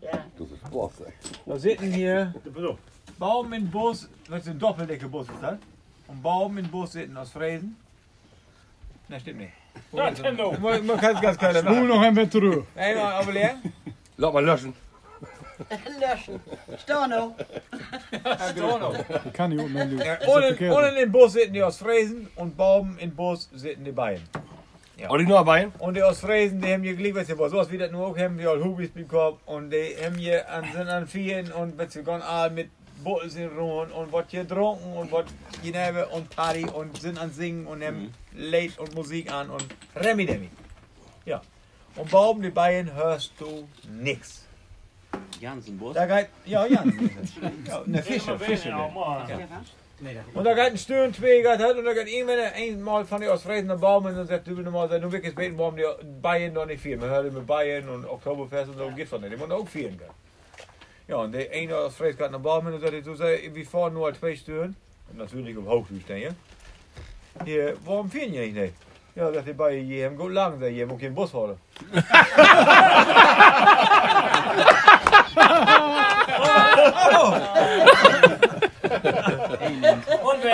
Ja. Das ist Boss, ey. Da sitzen hier. Baum in Bus, das ist ein doppeldecke Bus ist das. Und Baum in Bus sitzen aus Fräsen. Na, stimmt nicht. Nintendo. Man, man kann es ganz keiner machen. nog een beetje terug. Einmal aber leer. Lass mal löschen. Löschen. Storno. Dat kan niet op mijn doen. Ja, Dat is unten, verkeerd. unten in Bus sitzen die aus Fräsen und Baum in Bus sitzen die Bayern. Und die noch Bein? Und die aus Fräsen, die haben hier geliefert, sie war sowas wie das nur auch haben, die all Hubis bekommen und die haben hier an, sind an vielen und wenn sie gehen all mit Bottels in Ruhen und was hier getrunken und was Geneve und Party und sind an Singen und haben Lied und Musik an und Remi Demi. Ja. Und Baum, die Bayern hörst du nix. Jansenbos. Da geht, ja, Jan. ja, ne Fischer, Fischer. Ja, Nee, und da geht ein Stöhn zwei, geht halt, und da geht irgendwann einmal von den ausfräsenden Baum und dann sagt du nochmal, sag, nun wirklich beten, warum die Bayern noch nicht vieren Man hört immer Bayern und Oktoberfest und so, ja. gibt's doch nicht. Die müssen auch vieren. Ja, und der eine ausfräst gaat naar Baum und dann sagt du, sag, wie fahren nur zwei Stöhn? Natürlich im Hochhüß, denke. Hier, warum vieren jij nicht? Ja, sagt die Bayern, hier haben lang, sagt, hier haben keinen Bus fahren. 喝水。